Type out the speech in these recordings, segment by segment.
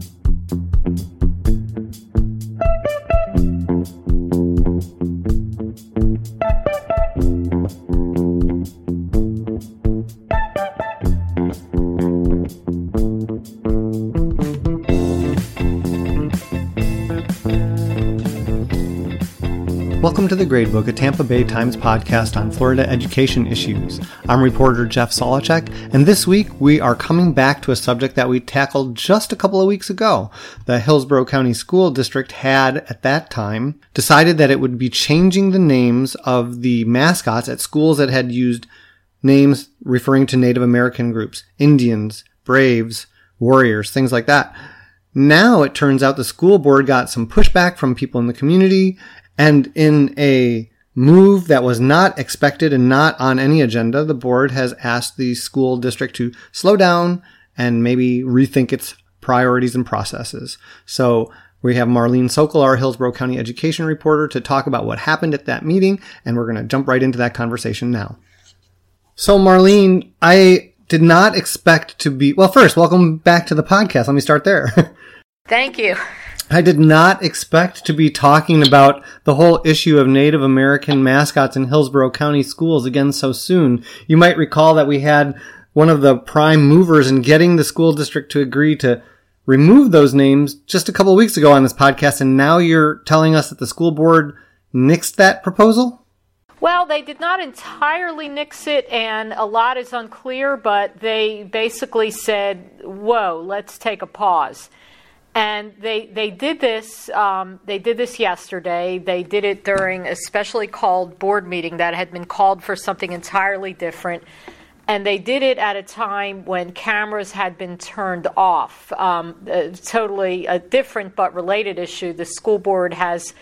thank you Welcome to The Gradebook, a Tampa Bay Times podcast on Florida education issues. I'm reporter Jeff Solochek, and this week we are coming back to a subject that we tackled just a couple of weeks ago. The Hillsborough County School District had, at that time, decided that it would be changing the names of the mascots at schools that had used names referring to Native American groups, Indians, Braves, Warriors, things like that. Now it turns out the school board got some pushback from people in the community and in a move that was not expected and not on any agenda, the board has asked the school district to slow down and maybe rethink its priorities and processes. So we have Marlene Sokol, our Hillsborough County education reporter, to talk about what happened at that meeting, and we're going to jump right into that conversation now. So, Marlene, I did not expect to be, well, first, welcome back to the podcast. Let me start there. Thank you. I did not expect to be talking about the whole issue of Native American mascots in Hillsborough County schools again so soon. You might recall that we had one of the prime movers in getting the school district to agree to remove those names just a couple weeks ago on this podcast, and now you're telling us that the school board nixed that proposal? Well, they did not entirely nix it, and a lot is unclear, but they basically said, whoa, let's take a pause. And they, they did this um, they did this yesterday. They did it during a specially called board meeting that had been called for something entirely different. And they did it at a time when cameras had been turned off. Um, uh, totally a different but related issue. The school board has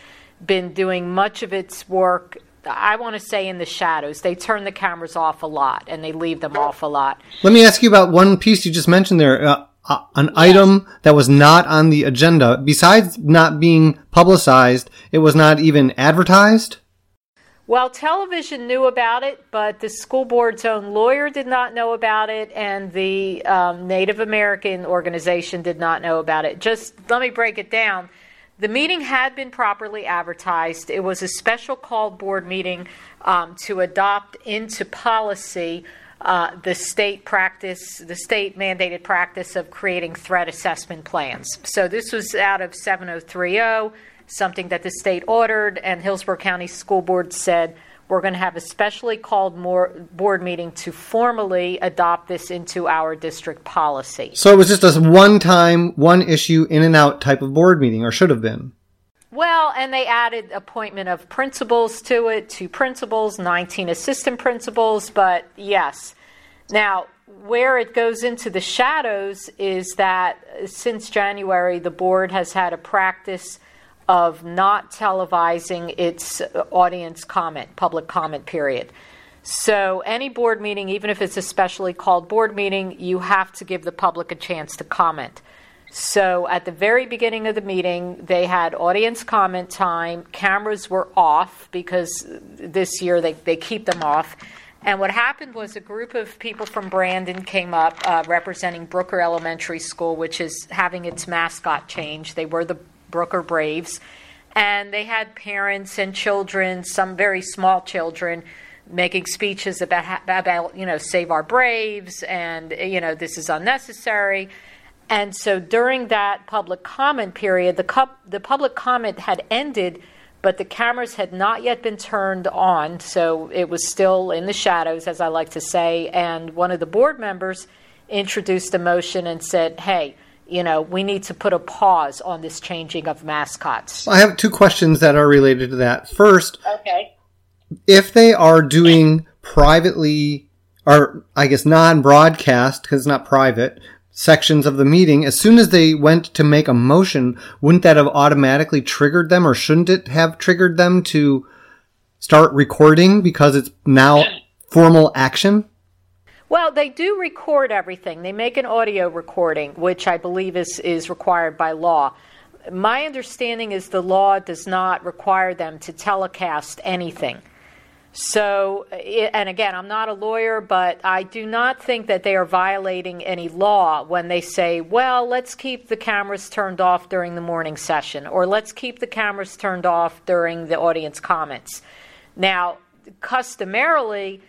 been doing much of its work I want to say in the shadows. They turn the cameras off a lot and they leave them off a lot. Let me ask you about one piece you just mentioned there. Uh, uh, an yes. item that was not on the agenda. Besides not being publicized, it was not even advertised? Well, television knew about it, but the school board's own lawyer did not know about it, and the um, Native American organization did not know about it. Just let me break it down. The meeting had been properly advertised. It was a special called board meeting um, to adopt into policy uh, the state practice, the state mandated practice of creating threat assessment plans. So this was out of 7030, something that the state ordered, and Hillsborough County School Board said we're going to have a specially called board meeting to formally adopt this into our district policy. So it was just a one time, one issue, in and out type of board meeting, or should have been. Well, and they added appointment of principals to it, two principals, 19 assistant principals, but yes. Now, where it goes into the shadows is that uh, since January, the board has had a practice of not televising its uh, audience comment, public comment period. So, any board meeting, even if it's a specially called board meeting, you have to give the public a chance to comment. So at the very beginning of the meeting, they had audience comment time. Cameras were off because this year they, they keep them off. And what happened was a group of people from Brandon came up uh, representing Brooker Elementary School, which is having its mascot change. They were the Brooker Braves. And they had parents and children, some very small children, making speeches about, about you know, save our Braves and, you know, this is unnecessary. And so during that public comment period, the, cup, the public comment had ended, but the cameras had not yet been turned on. So it was still in the shadows, as I like to say. And one of the board members introduced a motion and said, hey, you know, we need to put a pause on this changing of mascots. I have two questions that are related to that. First, okay. if they are doing privately, or I guess non broadcast, because it's not private, sections of the meeting, as soon as they went to make a motion, wouldn't that have automatically triggered them or shouldn't it have triggered them to start recording because it's now formal action? Well, they do record everything. They make an audio recording, which I believe is, is required by law. My understanding is the law does not require them to telecast anything. So, eh, and again, I'm not a lawyer, but I do not think that they are violating any law when they say, well, let's keep the cameras turned off during the morning session, or let's keep the cameras turned off during the audience comments. Now, customarily,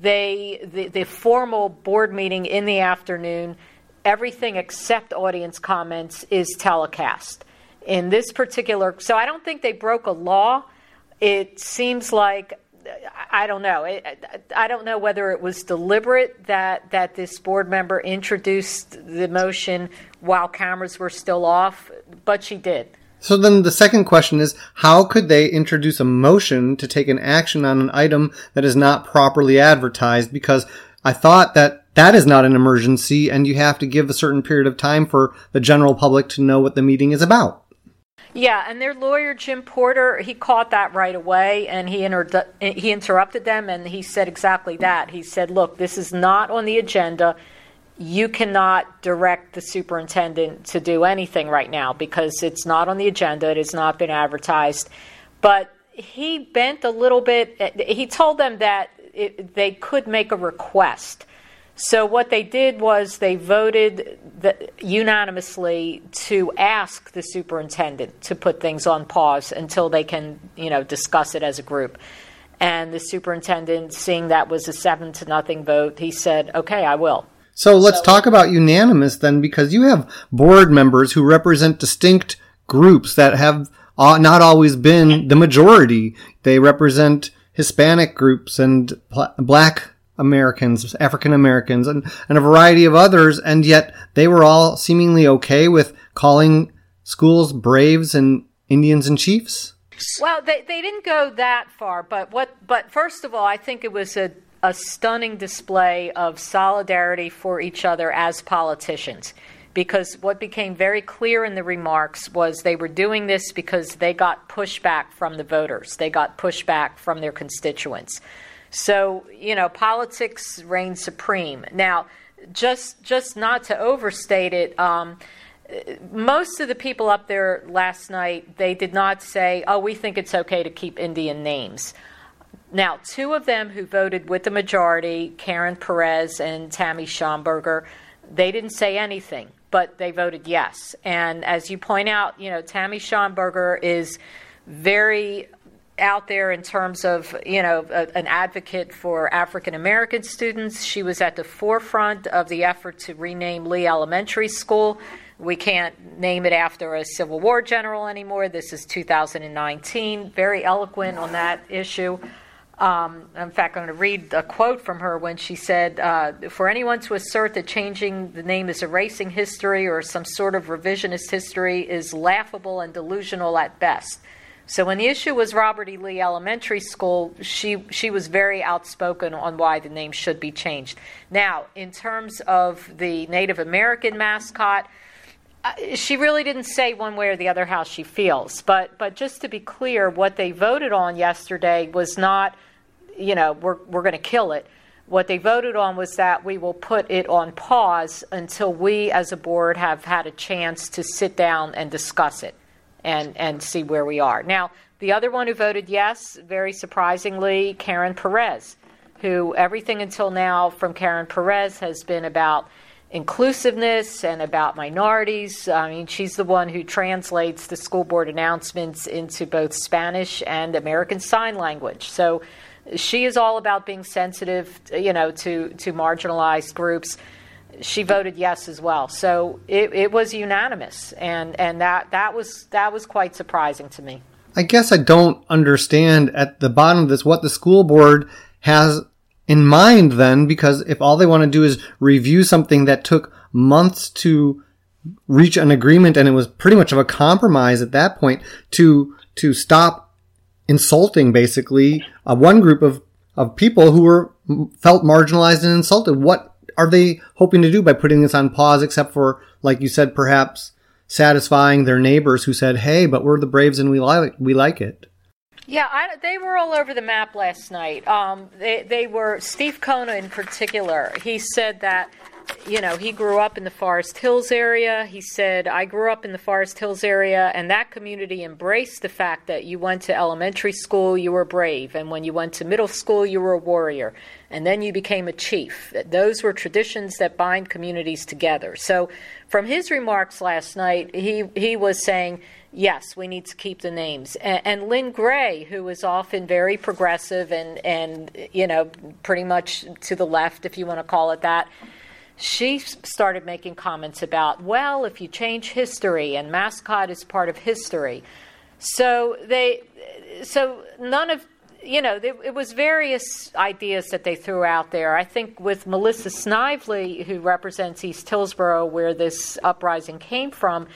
they the, the formal board meeting in the afternoon, everything except audience comments is telecast. In this particular, so I don't think they broke a law. It seems like I don't know. I don't know whether it was deliberate that, that this board member introduced the motion while cameras were still off, but she did. So then the second question is how could they introduce a motion to take an action on an item that is not properly advertised? Because I thought that that is not an emergency and you have to give a certain period of time for the general public to know what the meeting is about. Yeah, and their lawyer Jim Porter, he caught that right away, and he inter- he interrupted them, and he said exactly that. He said, "Look, this is not on the agenda. You cannot direct the superintendent to do anything right now because it's not on the agenda. It has not been advertised." But he bent a little bit. Eh, he told them that it, they could make a request so what they did was they voted the, unanimously to ask the superintendent to put things on pause until they can, you know, discuss it as a group. And the superintendent, seeing that was a seven to nothing vote, he said, "Okay, I will." So let's so, talk about unanimous then, because you have board members who represent distinct groups that have uh, not always been the majority. They represent Hispanic groups and black Americans, African Americans, and, and a variety of others, and yet they were all seemingly okay with calling schools braves and Indians and chiefs? Well, they, they didn't go that far, but what but first of all, I think it was a, a stunning display of solidarity for each other as politicians. Because what became very clear in the remarks was they were doing this because they got pushback from the voters. They got pushback from their constituents. So, you know, politics reigns supreme. Now, just just not to overstate it, um, most of the people up there last night they did not say, "Oh, we think it's okay to keep Indian names." Now, two of them who voted with the majority, Karen Perez and Tammy Shamburger, they didn't say anything, but they voted yes. And as you point out, you know, Tammy Shamburger is very out there in terms of you know a, an advocate for African American students. She was at the forefront of the effort to rename Lee Elementary School. We can't name it after a Civil War general anymore. This is 2019. Very eloquent on that issue. Um, in fact, I'm going to read a quote from her when she said, uh, For anyone to assert that changing the name is erasing history or some sort of revisionist history is laughable and delusional at best. So when the issue was Robert E. Lee Elementary School, she she was very outspoken on why the name should be changed. Now, in terms of the Native American mascot, uh, she really didn't say one way or the other how she feels. But but just to be clear, what they voted on yesterday was not, you know, we're we're going to kill it. What they voted on was that we will put it on pause until we as a board have had a chance to sit down and discuss it and, and see where we are. Now, the other one who voted yes, very surprisingly, Karen Perez, who everything until now from Karen Perez has been about inclusiveness and about minorities. I mean, she's the one who translates the school board announcements into both Spanish and American Sign Language. So she is all about being sensitive, you know, to, to marginalized groups she voted yes as well. So it, it was unanimous, and, and that, that was that was quite surprising to me. I guess I don't understand at the bottom of this what the school board has in mind then, because if all they want to do is review something that took months to reach an agreement and it was pretty much of a compromise at that point to to stop insulting basically uh, one group of of people who were felt marginalized and insulted. What are they hoping to do by putting this on pause, except for, like you said, perhaps satisfying their neighbors who said, "Hey, but we're the Braves and we like we like it." Yeah, I, they were all over the map last night. Um, they, they were Steve Cona in particular. He said that you know, he grew up in the Forest Hills area. He said, I grew up in the Forest Hills area, and that community embraced the fact that you went to elementary school, you were brave, and when you went to middle school, you were a warrior, and then you became a chief. Those were traditions that bind communities together. So, from his remarks last night, he, he was saying, yes, we need to keep the names. And, and Lynn Gray, who is often very progressive and, and, you know, pretty much to the left, if you want to call it that, she started making comments about, well, if you change history and mascot is part of history. So they, so none of, you know, it was various ideas that they threw out there. I think with Melissa Snively, who represents East Hillsborough, where this uprising came from,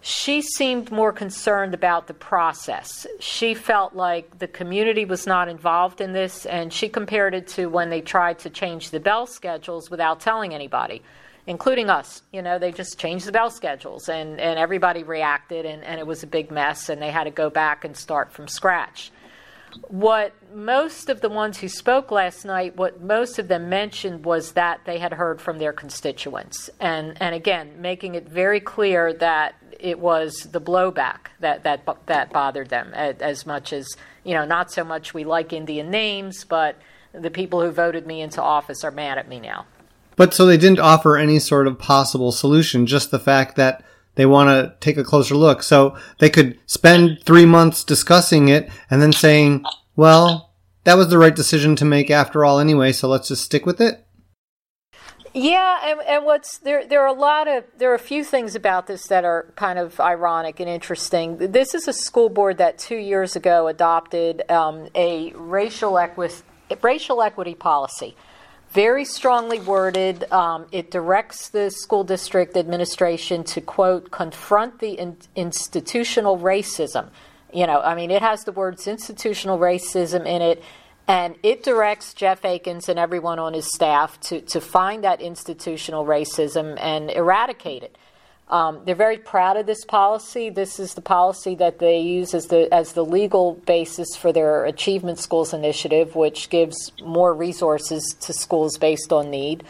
she seemed more concerned about the process. She felt like the community was not involved in this, and she compared it to when they tried to change the bell schedules without telling anybody, including us. You know, they just changed the bell schedules, and, and everybody reacted, and, and it was a big mess, and they had to go back and start from scratch. What most of the ones who spoke last night, what most of them mentioned was that they had heard from their constituents. And, and again, making it very clear that it was the blowback that that that bothered them as much as you know. Not so much we like Indian names, but the people who voted me into office are mad at me now. But so they didn't offer any sort of possible solution, just the fact that they want to take a closer look. So they could spend three months discussing it and then saying, well, that was the right decision to make after all anyway, so let's just stick with it. Yeah, and, and what's there? There are a lot of there are a few things about this that are kind of ironic and interesting. This is a school board that two years ago adopted um, a racial equity racial equity policy, very strongly worded. Um, it directs the school district administration to quote confront the in, institutional racism. You know, I mean, it has the words institutional racism in it and it directs Jeff Eakins and everyone on his staff to, to find that institutional racism and eradicate it. Um, they're very proud of this policy. This is the policy that they use as the as the legal basis for their Achievement Schools initiative, which gives more resources to schools based on need.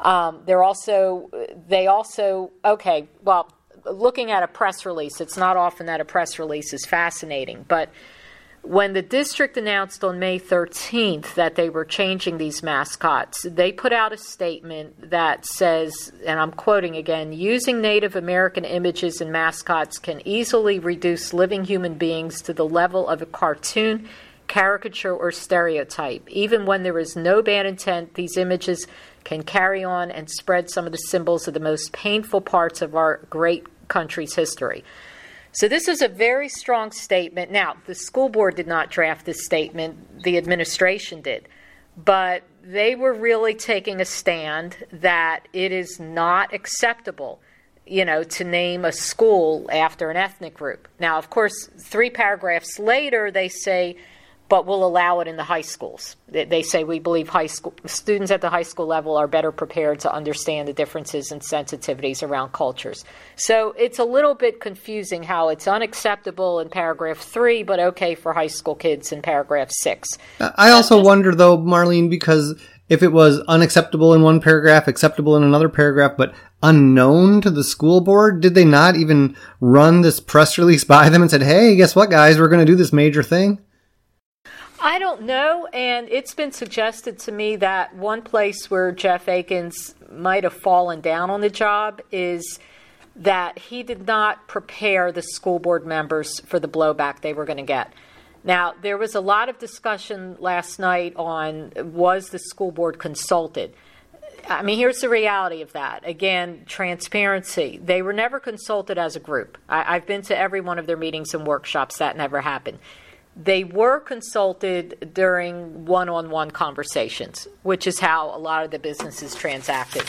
Um, they're also they also okay. Well, looking at a press release, it's not often that a press release is fascinating, but when the district announced on May 13th that they were changing these mascots, they put out a statement that says, and I'm quoting again, using Native American images and mascots can easily reduce living human beings to the level of a cartoon, caricature, or stereotype. Even when there is no bad intent, these images can carry on and spread some of the symbols of the most painful parts of our great country's history. So this is a very strong statement. Now, the school board did not draft this statement, the administration did. But they were really taking a stand that it is not acceptable, you know, to name a school after an ethnic group. Now, of course, three paragraphs later, they say but we'll allow it in the high schools. They say we believe high school students at the high school level are better prepared to understand the differences and sensitivities around cultures. So it's a little bit confusing how it's unacceptable in paragraph three, but okay for high school kids in paragraph six. I also wonder though, Marlene, because if it was unacceptable in one paragraph, acceptable in another paragraph, but unknown to the school board, did they not even run this press release by them and said, "Hey, guess what, guys? We're going to do this major thing." I don't know, and it's been suggested to me that one place where Jeff Eakins might have fallen down on the job is that he did not prepare the school board members for the blowback they were going to get. Now, there was a lot of discussion last night on was the school board consulted? I mean, here's the reality of that. Again, transparency. They were never consulted as a group. I, have been to every one of their meetings and workshops. That never happened. They were consulted during one on one conversations, which is how a lot of the businesses transacted.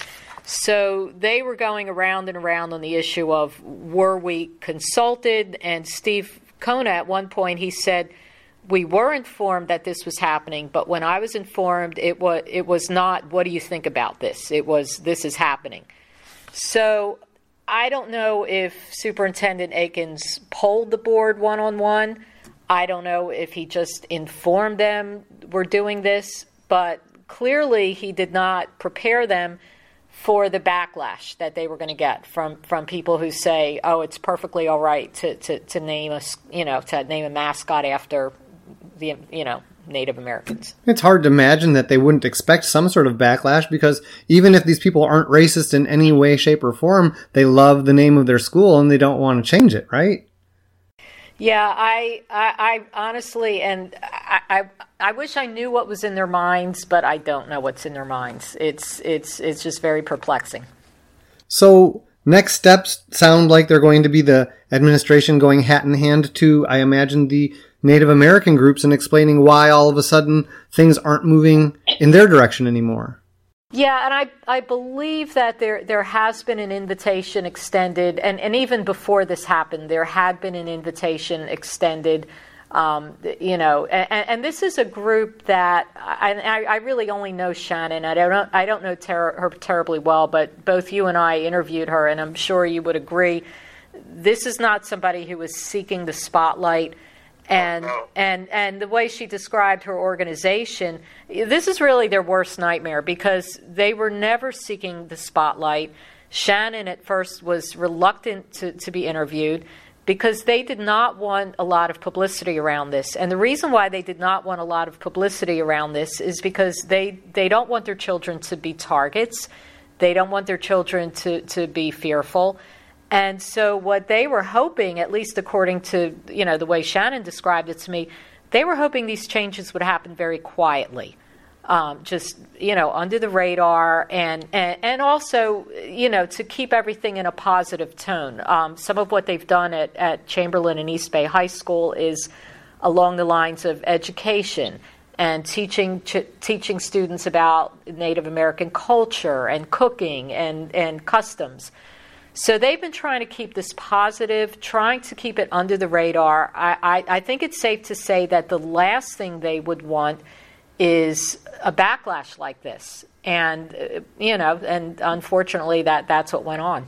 So they were going around and around on the issue of were we consulted? And Steve Cona, at one point, he said, we were informed that this was happening, but when I was informed, it was it was not. What do you think about this? It was this is happening. So I don't know if Superintendent Eakins polled the board one on one I don't know if he just informed them we're doing this, but clearly he did not prepare them for the backlash that they were going to get from, from people who say, "Oh, it's perfectly all right to, to, to name a you know to name a mascot after the you know Native Americans." It's hard to imagine that they wouldn't expect some sort of backlash because even if these people aren't racist in any way, shape, or form, they love the name of their school and they don't want to change it, right? Yeah, I, I, I honestly, and I, I, I, wish I knew what was in their minds, but I don't know what's in their minds. It's, it's, it's just very perplexing. So next steps sound like they're going to be the administration going hat in hand to, I imagine, the Native American groups and explaining why all of a sudden things aren't moving in their direction anymore. Yeah, and I, I believe that there there has been an invitation extended, and, and even before this happened, there had been an invitation extended. Um, you know, and, and, this is a group that I, I, really only know Shannon. I don't I don't know ter- her terribly well, but both you and I interviewed her, and I'm sure you would agree. This is not somebody who is seeking the spotlight and oh, no. and and the way she described her organization this is really their worst nightmare because they were never seeking the spotlight. Shannon at first was reluctant to, to be interviewed because they did not want a lot of publicity around this. And the reason why they did not want a lot of publicity around this is because they they don't want their children to be targets. They don't want their children to, to be fearful and so what they were hoping, at least according to you know the way Shannon described it to me, they were hoping these changes would happen very quietly, um, just you know under the radar, and, and and also you know to keep everything in a positive tone. Um, some of what they've done at, at Chamberlain and East Bay High School is along the lines of education and teaching ch- teaching students about Native American culture and cooking and and customs. So they've been trying to keep this positive, trying to keep it under the radar. I, I, I, think it's safe to say that the last thing they would want is a backlash like this. And, uh, you know, and unfortunately, that, that's what went on.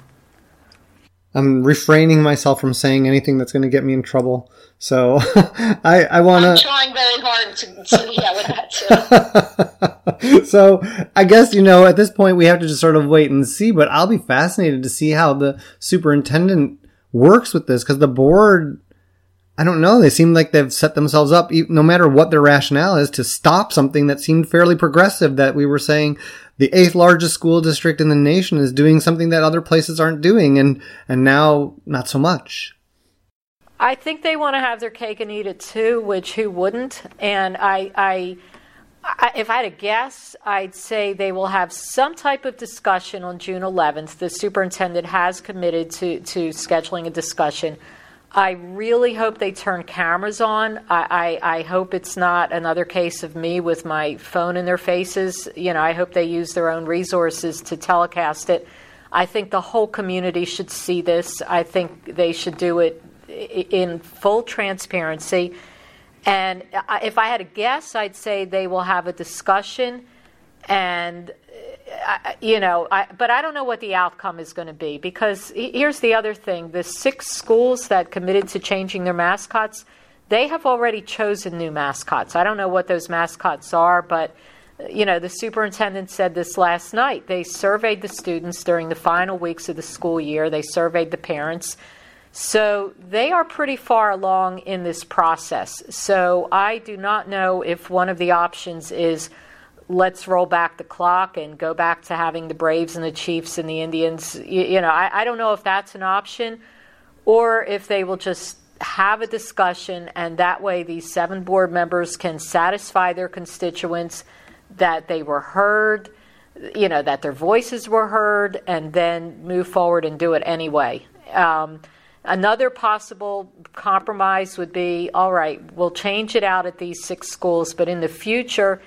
I'm refraining myself from saying anything that's going to get me in trouble. So I, I want to. I'm trying very hard to, to yeah, with that too. so I guess you know at this point we have to just sort of wait and see. But I'll be fascinated to see how the superintendent works with this because the board. I don't know. They seem like they've set themselves up, no matter what their rationale is, to stop something that seemed fairly progressive. That we were saying the eighth largest school district in the nation is doing something that other places aren't doing, and and now not so much. I think they want to have their cake and eat it too, which who wouldn't? And I, I, I, if I had a guess, I'd say they will have some type of discussion on June 11th. The superintendent has committed to to scheduling a discussion I really hope they turn cameras on. I, I, I, hope it's not another case of me with my phone in their faces. You know, I hope they use their own resources to telecast it. I think the whole community should see this. I think they should do it in full transparency. And if I had a guess, I'd say they will have a discussion and uh, I, you know, I, but I don't know what the outcome is going to be because here's the other thing: the six schools that committed to changing their mascots, they have already chosen new mascots. I don't know what those mascots are, but uh, you know, the superintendent said this last night. They surveyed the students during the final weeks of the school year. They surveyed the parents. So they are pretty far along in this process. So I do not know if one of the options is let's roll back the clock and go back to having the Braves and the Chiefs and the Indians. You, you know, I, I don't know if that's an option or if they will just have a discussion and that way these seven board members can satisfy their constituents that they were heard, you know, that their voices were heard, and then move forward and do it anyway. Um, another possible compromise would be all right, we'll change it out at these six schools, but in the future,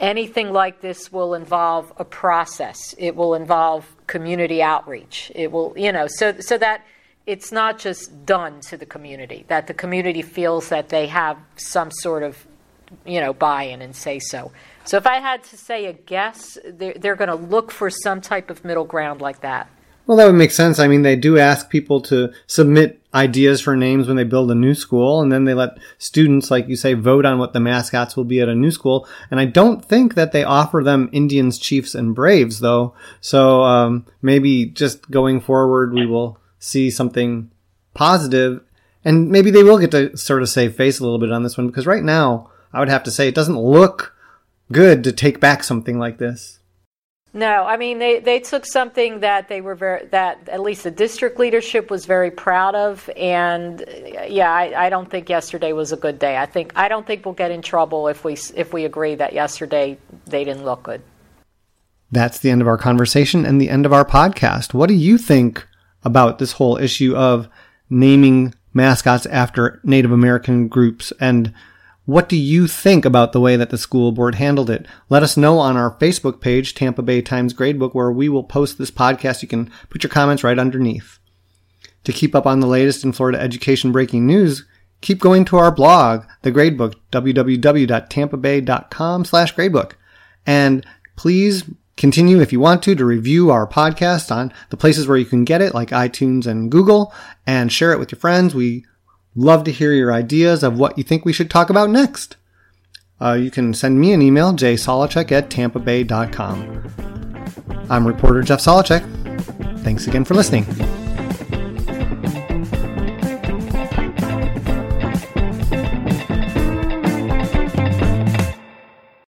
anything like this will involve a process. It will involve community outreach. It will, you know, so so that it's not just done to the community. That the community feels that they have some sort of, you know, buy-in and say so. So if I had to say a guess, they're, they're going to look for some type of middle ground like that. Well, that would make sense. I mean, they do ask people to submit ideas for names when they build a new school, and then they let students, like you say, vote on what the mascots will be at a new school. And I don't think that they offer them Indians, Chiefs, and Braves, though. So um, maybe just going forward, we will see something positive, and maybe they will get to sort of save face a little bit on this one because right now, I would have to say it doesn't look good to take back something like this. No, I mean they, they took something that they were very that at least the district leadership was very proud of, and yeah, I, I don't think yesterday was a good day. I think I don't think we'll get in trouble if we if we agree that yesterday they didn't look good. That's the end of our conversation and the end of our podcast. What do you think about this whole issue of naming mascots after Native American groups and what do you think about the way that the school board handled it? Let us know on our Facebook page, Tampa Bay Times Gradebook, where we will post this podcast. You can put your comments right underneath. To keep up on the latest in Florida education breaking news, keep going to our blog, The Gradebook, www.tampabay.com slash gradebook. And please continue, if you want to, to review our podcast on the places where you can get it, like iTunes and Google, and share it with your friends. We Love to hear your ideas of what you think we should talk about next. Uh, you can send me an email, jsolochek at tampabay.com. I'm reporter Jeff Solochek. Thanks again for listening.